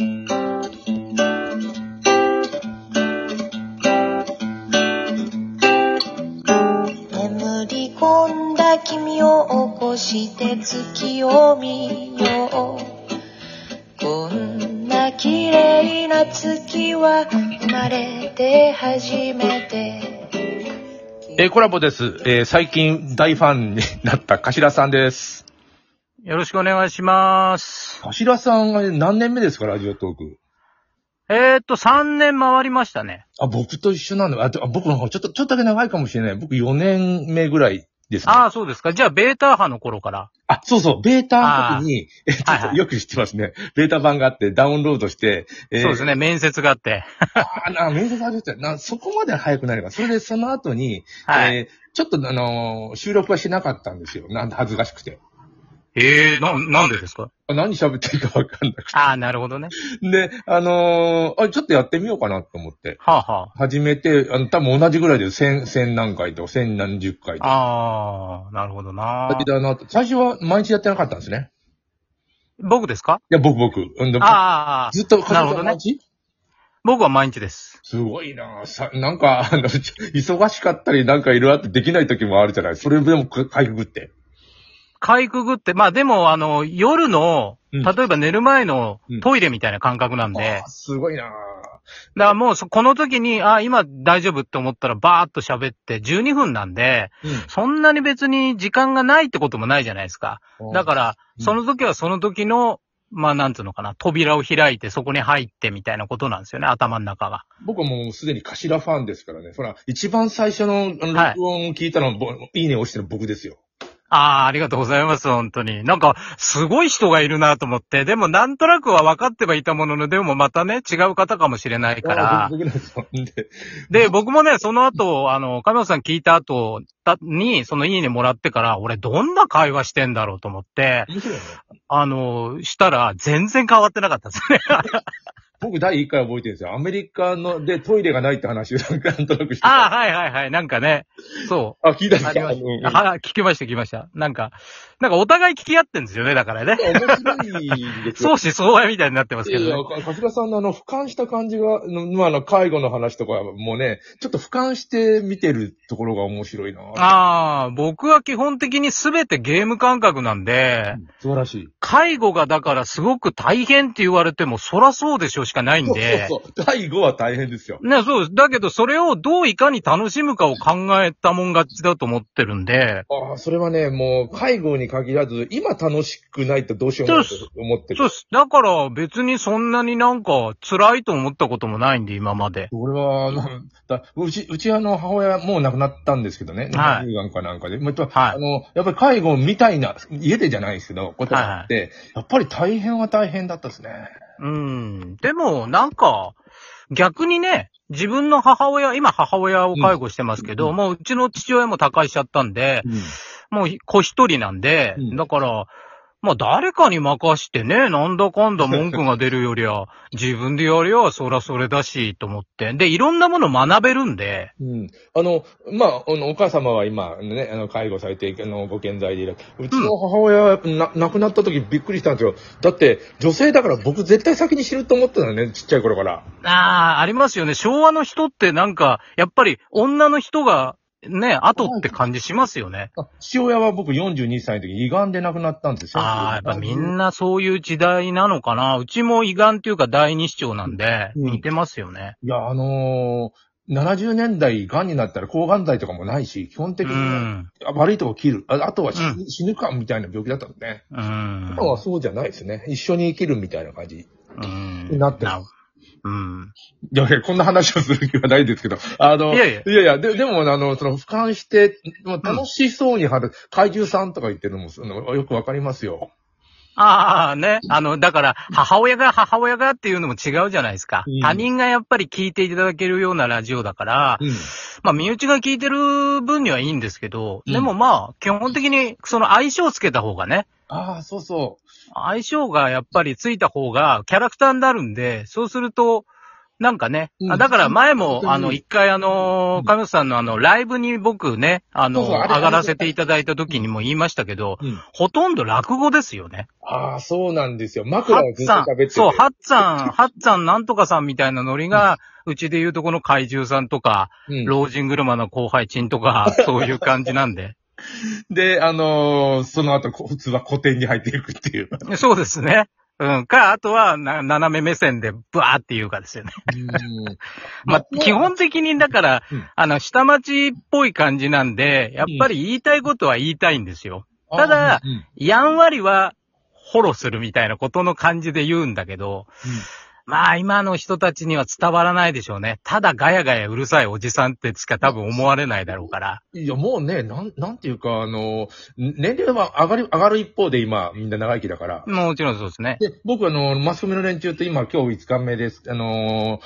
眠り込んだ君を起こして月を見ようこんな綺麗な月は生まれて初めてえーコラボです。えー最近大ファンになった頭さんです。よろしくお願いします。頭さんが何年目ですか、ラジオトーク？えー、っと、3年回りましたね。あ、僕と一緒なんだ。あ、僕の方がちょっと、ちょっとだけ長いかもしれない。僕4年目ぐらいですね。ああ、そうですか。じゃあ、ベータ派の頃から。あ、そうそう、ベータの時に、えちょはいはいっとよく知ってますね。ベータ版があって、ダウンロードして、えーそうですね、面接があって。あな、面接あるってな、そこまで早くなれば。それでその後に、はい。えーちょっとあのー収録はしなかったんですよ。なんで恥ずかしくて。ええー、な、なんでですか？あ何喋っていいかわかんなくああ、なるほどね。て。で、あのーあ、ちょっとやってみようかなと思って。はあ、は始めて、あの、多分同じぐらいで千、千何回と、千何十回と。あ。ああ、なるほどな。だなと最初は毎日やってなかったんですね。僕ですか？いや、僕、僕。うんでああ、ずっと、なるほどね僕は毎日です。すごいなさ、なんか、あの、忙しかったり、なんかいろいろあってできない時もあるじゃない。それでもかかいくぐって。かいくぐって、まあでも、あの、夜の、うん例えば寝る前のうんトイレみたいな感覚なんで、あーすごいなだからもうそ、この時に、あ、今大丈夫って思ったらバーっと喋って12分なんで、そんなに別に時間がないってこともないじゃないですか。うん。だから、うんその時はその時の、まあなんつうのかな、扉を開いてそこに入ってみたいなことなんですよね、頭の中が。僕はもうすでに頭ファンですからね。ほら、一番最初のあのはい録音を聞いたのは、ぼいいね押してるの僕ですよ。ああ、ありがとうございます、本当に。なんか、すごい人がいるなと思って、でもなんとなくは分かってはいたものの、でもまたね、違う方かもしれないからで僕もね、その後、あの、亀本さん聞いた後たに、そのいいねもらってから、俺どんな会話してんだろうと思って。あの、したら、全然変わってなかったですね。僕第一回覚えてるんですよ。アメリカのでトイレがないって話をなんかなんとなくしてた。ああ、はいはいはい。なんかね、そう。あ、聞いたんですか。は、聞きました聞きました。なんか、なんかお互い聞き合ってんですよね、だからね。面白いですよ。相思相愛みたいになってますけどねいやい。や、か桂さんのあの、俯瞰した感じが、のまあ、あの、介護の話とかもね、ちょっと俯瞰して見てるところが面白いなああ、僕は基本的に全てゲーム感覚なんで、素晴らしい。介護がだからすごく大変って言われても、そらそうでしょうしかないんそうで。そうそう。第5は大変ですよ。ね、そうです。だけど、それをどういかに楽しむかを考えたもん勝ちだと思ってるんで、ああ、それはね、もう、介護に限らず、今楽しくないとどうしようもないと思ってる。そうです。だから別にそんなになんか辛いと思ったこともないんで、今まで。俺は、なんだ、うち、うちあの、母親もう亡くなったんですけどね。はい乳がんかなんかで。まあはいあの、やっぱり介護みたいな、家でじゃないですけど、ことがあって、やっぱり大変は大変だったですね。うん。でも、なんか、逆にね、自分の母親、今母親を介護してますけど、うん。もううちの父親も他界しちゃったんで、もう子一人なんで、うん。だから、まあ誰かに任してね、なんだかんだ文句が出るよりは、自分でやりゃそらそれだし、と思って。で、いろんなもの学べるんで、うん。あの、まあ、あの、お母様は今、ね、あの、介護されて、あの、ご健在でいる。うちの母親は、な、亡くなった時びっくりしたんですよ。だって、女性だから僕絶対先に死ぬと思ってたのね、ちっちゃい頃から。ああ、ありますよね。昭和の人ってなんか、やっぱり女の人が、ね、後って感じしますよね。あ父親は僕42歳の時、胃がんで亡くなったんですよ。ああ、やっぱみんなそういう時代なのかな。うちも胃がんっていうか第二指腸なんで、うん似てますよね。いや、あのー、70年代、癌になったら抗がん剤とかもないし、基本的うに、ん。あ悪いとこ切る。ああとは死,、う死ぬかみたいな病気だったのね。うん。今はそうじゃないですね。一緒に生きるみたいな感じ。うん。なってますうん。いやいや、こんな話をする気はないですけど。あの、いやいやいやいや、ででも、あの、その、俯瞰して、まあ楽しそうに貼る、怪獣さんとか言ってるのも、そのよくわかりますよ。ああ、ね。あの、だから、母親が母親がっていうのも違うじゃないですか。うん他人がやっぱり聞いていただけるようなラジオだから、うん。まあ、身内が聞いてる分にはいいんですけど、うんでもまあ、基本的にその相性をつけた方がね、ああ、そうそ相性がやっぱりついた方がキャラクターになるんで、そうすると、なんかね、うんあだから前も、あの、一回あの、神本さんのあの、ライブに僕ね、あの、そうそうあれ上がらせていただいた時にも言いましたけど、うん。ほとんど落語ですよね。ああ、そうなんですよ。ハ枕をずっとッツァン、喋ってて。そう、ハッツァン、ハッツァンなんとかさんみたいなノリが、うちで言うとこの怪獣さんとか、うん老人車の後輩チンとか、そういう感じなんで。で、あのーその後、こ普通は古典に入っていくっていう。そうですね。うん。か、あとは、な、斜め目線で、ブワーっていうかですよね。まあ、基本的に、だから、うんあの、下町っぽい感じなんで、やっぱり言いたいことは言いたいんですよ。ただうんやんわりは、フォローするみたいなことの感じで言うんだけど、まあ今の人たちには伝わらないでしょうね。ただガヤガヤうるさいおじさんってしか多分思われないだろうから。いや、もうね、なん、なんていうか、あの、年齢は上がる、上がる一方で今、みんな長生きだから。もちろんそうですね。で、僕あの、マスコミの連中と今、今日5日目です。あの、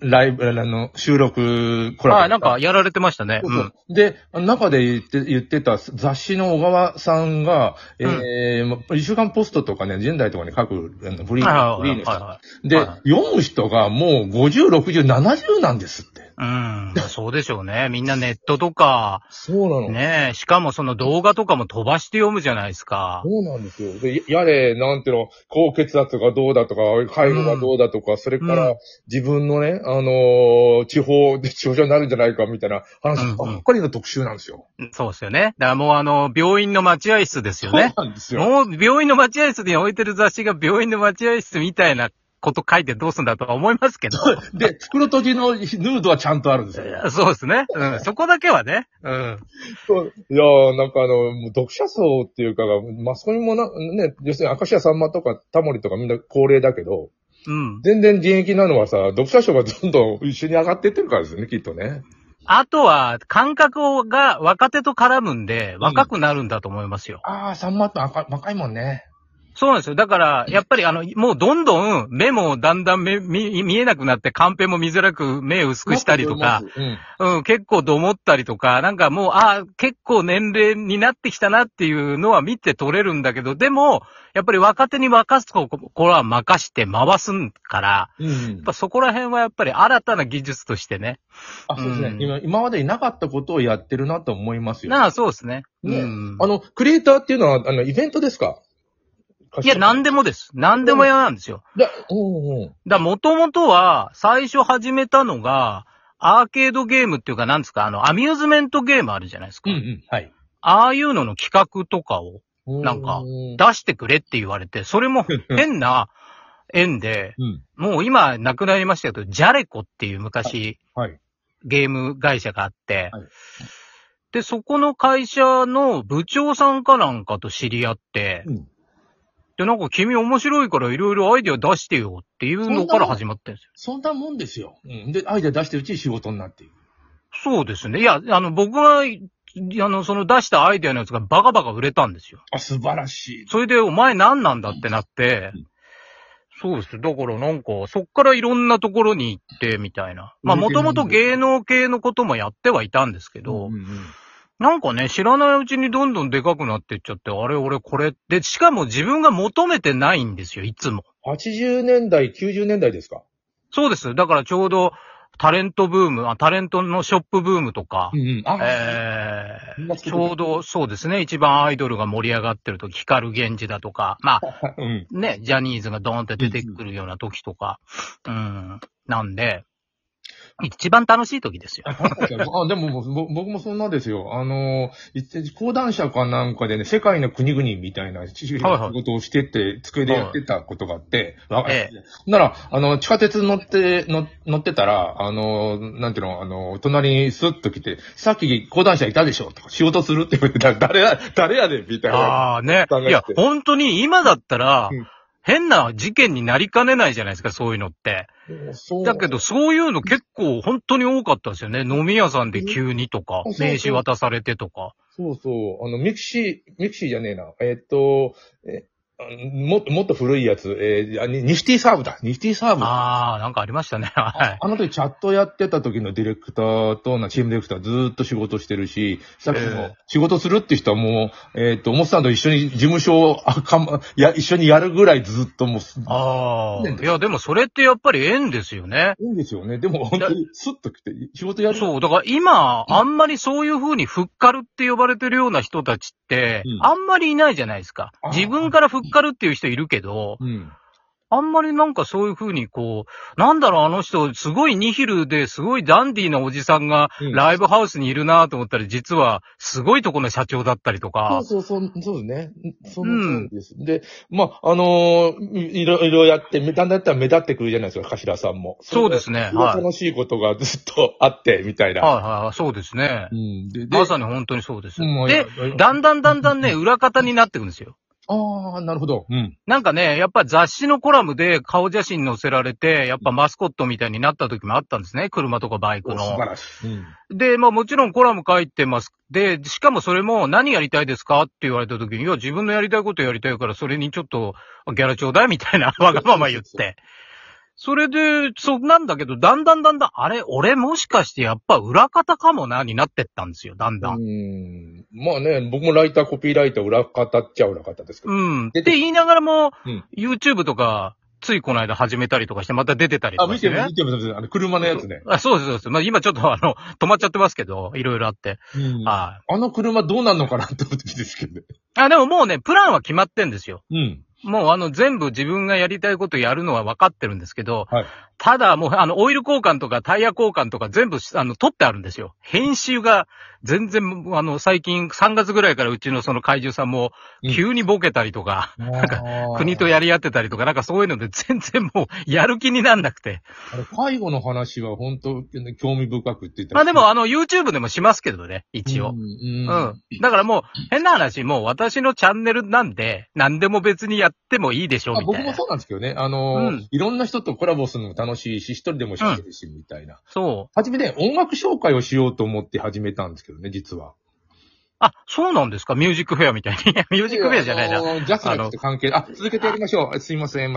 ライブ、あの、収録、コラボ。あなんかやられてましたね。そうそううんで、中で言って、言ってた雑誌の小川さんが、えー、一週間ポストとかね、現代とかに書く、あのフリー、はいはいはいフリーの人はい。で、はい読む人がもう50、60、70なんですって。うん。そうでしょうね。みんなネットとか、そうなの。ねえ、しかもその動画とかも飛ばして読むじゃないですか。そうなんですよ。で、やれ、なんていうの、高血圧がどうだとか、介護がどうだとか、それからうん自分のね、あのー地方で症状になるんじゃないかみたいな話うんうんばっかりの特集なんですよ。そうですよね。だからもうあの、病院の待合室ですよね。そうなんですよ。もう病院の待合室に置いてる雑誌が病院の待合室みたいなこと書いてどうすんだとは思いますけど。で、袋閉じのヌードはちゃんとあるんですよ。そうですね。うん。そこだけはね。うん。そういやーなんかあの、もう読者層っていうかが、マスコミもな、ね、要するに明石家さんまとかタモリとかみんな高齢だけど、うん。全然現役なのはさ、読者層がどんどん一緒に上がっていってるからですよね、きっとね。あとは、感覚が若手と絡むんで、若くなるんだと思いますよ。ああ、さんまって赤若いもんね。そうなんですよ。だから、やっぱりあの、もうどんどん目もだんだん目見見えなくなって、カンペも見づらく目薄くしたりとか、うん。うん、結構どもったりとか、なんかもう、ああ、結構年齢になってきたなっていうのは見て取れるんだけど、でも、やっぱり若手に任すここれは任して回すから、うんやっぱそこら辺はやっぱり新たな技術としてね。あ、そうですね、うん今。今までになかったことをやってるなと思いますよ。なあ、そうですね。ねうん。あの、クリエイターっていうのは、あの、イベントですか？いや、なんでもです。なんでも嫌なんですよ。だ、うんうん。だもともとは、最初始めたのが、アーケードゲームっていうか、なんですか、あの、アミューズメントゲームあるじゃないですか。うんうん。はい。ああいうのの企画とかをなんかう出してくれって言われて、それも 変な縁で、うん。もう今なくなりましたけど、ジャレコっていう昔、はい。ゲーム会社があって、はいで、そこの会社の部長さんかなんかと知り合って、うんで、なんか君面白いからいろいろアイデア出してよっていうのから始まってるんですよ。そんなもんですよ。うん。で、アイデア出してるうちに仕事になっていく。そうですね。いや、あの、僕が、あの、その出したアイデアのやつがバカバカ売れたんですよ。あ、素晴らしい。それで、お前何なんだってなってうん、そうです。だからなんか、そっからいろんなところに行って、みたいな。まあ、もともと芸能系のこともやってはいたんですけど、うんうんなんかね、知らないうちにどんどんでかくなっていっちゃって、あれ俺これ。で、しかも自分が求めてないんですよ、いつも。80年代、90年代ですか？そうです。だからちょうど、タレントブーム、あタレントのショップブームとか、んうん。あ、えー、ちょうどそうですね、一番アイドルが盛り上がってる時、光源氏だとか、まあ、うん。ね、ジャニーズがドーンって出てくるような時とか、うん、なんで、一番楽しい時ですよ。あ、でも僕もそんなですよ。あの、一講談社かなんかでね、世界の国々みたいな仕はいはい。事をしてて、机でやってたことがあって、わえなら、あの、地下鉄乗って、乗乗ってたら、あの、なんていうの、あの、隣にスッと来て、さっき講談社いたでしょとか、仕事するって言われてたら、誰や、誰やでみたいな。ああね。いや、本当に今だったらうん、変な事件になりかねないじゃないですか、そういうのって。だけど、そういうの結構本当に多かったですよね。飲み屋さんで急にとか名刺渡されてとか。そうそう。あの、ミクシー、ミクシーじゃねえな。えっと、え、ももっと古いやつ、えーあニニフティサーブだ。ニフティサーブ。ああ、なんかありましたね。はい。あの時チャットやってた時のディレクターとな、チームディレクターずーっと仕事してるし、さっきええも仕事するって人はもう、えっ、と、モスさんと一緒に事務所をあかん や、一緒にやるぐらいずっともうす、ああ。ねいや、でもそれってやっぱり縁ですよね。いいんですよね。でも本当にスッと来て、仕事やる。そう。だから今、あんまりそういう風にフッカルって呼ばれてるような人たちってうん、あんまりいないじゃないですか自分からフッカルっていう人いるけど、うん。あんまりなんかそういう風にこう、なんだろう、あの人、すごいニヒルですごいダンディーなおじさんがうんライブハウスにいるなと思ったら、実はすごいとこの社長だったりとそかう、そうそう、そうですね。その通りです。で、まあ、あのーいいろいろやって、だんだんやったら目立ってくるじゃないですか、頭さんも。そうですねはい楽しいことがずっとあって、みたいな。はいはいはい、そうですねう。ん。で、でまさに本当にそうです。うんで、、だんだんだんだんね、裏方になってくるんですよ。ああ、なるほど。うん。なんかね、やっぱ雑誌のコラムで顔写真載せられて、やっぱマスコットみたいになった時もあったんですね。車とかバイクの。素晴らしい。うん。で、まあもちろんコラム書いてます。で、しかもそれも何やりたいですか？って言われた時に、いや、自分のやりたいことやりたいから、それにちょっとギャラちょうだいみたいなわがまま言って。それで、そうなんだけど、だんだんだんだん、あれ、俺もしかしてやっぱ裏方かもな、になってったんですよ、だんだん。うん。まあね、僕もライター、コピーライター、裏方っちゃ裏方ですけど。うん。って出て言いながらも、うん YouTube とか、ついこの間始めたりとかして、また出てたりとあ、かしてね。見てる、見てる、見てる。あの、車のやつね。あそうです、そうです。まあ今ちょっとあの、止まっちゃってますけど、いろいろあって。うん。はい。あの車どうなんのかなって思ってるんですけどね。あ、でももうね、プランは決まってんですよ。うん。もうあの、全部自分がやりたいことやるのは分かってるんですけど、はい。ただもうあの、オイル交換とかタイヤ交換とか全部あの、取ってあるんですよ。編集が全然、あの、最近3月ぐらいからうちのその怪獣さんもうん急にボケたりとか、なんか国とやり合ってたりとか、なんかそういうので全然もうやる気になんなくて。あれ、介護の話は本当、興味深くって言ったまあでもあの YouTube でもしますけどね、一応。うん。ううんん。だからもう、変な話、もう私のチャンネルなんで、何でも別にやってもいいでしょ、あみたいな。僕もそうなんですけどね。あのーうんいろんな人とコラボするのも楽しいし、一人でも喋るし、みたいな。そう。はじめね、音楽紹介をしようと思って始めたんですけどね、実は。あ、そうなんですか？ミュージックフェアみたいに。ミュージックフェアじゃないな。あのージャスラックと関係、あ、続けてやりましょう。すいません。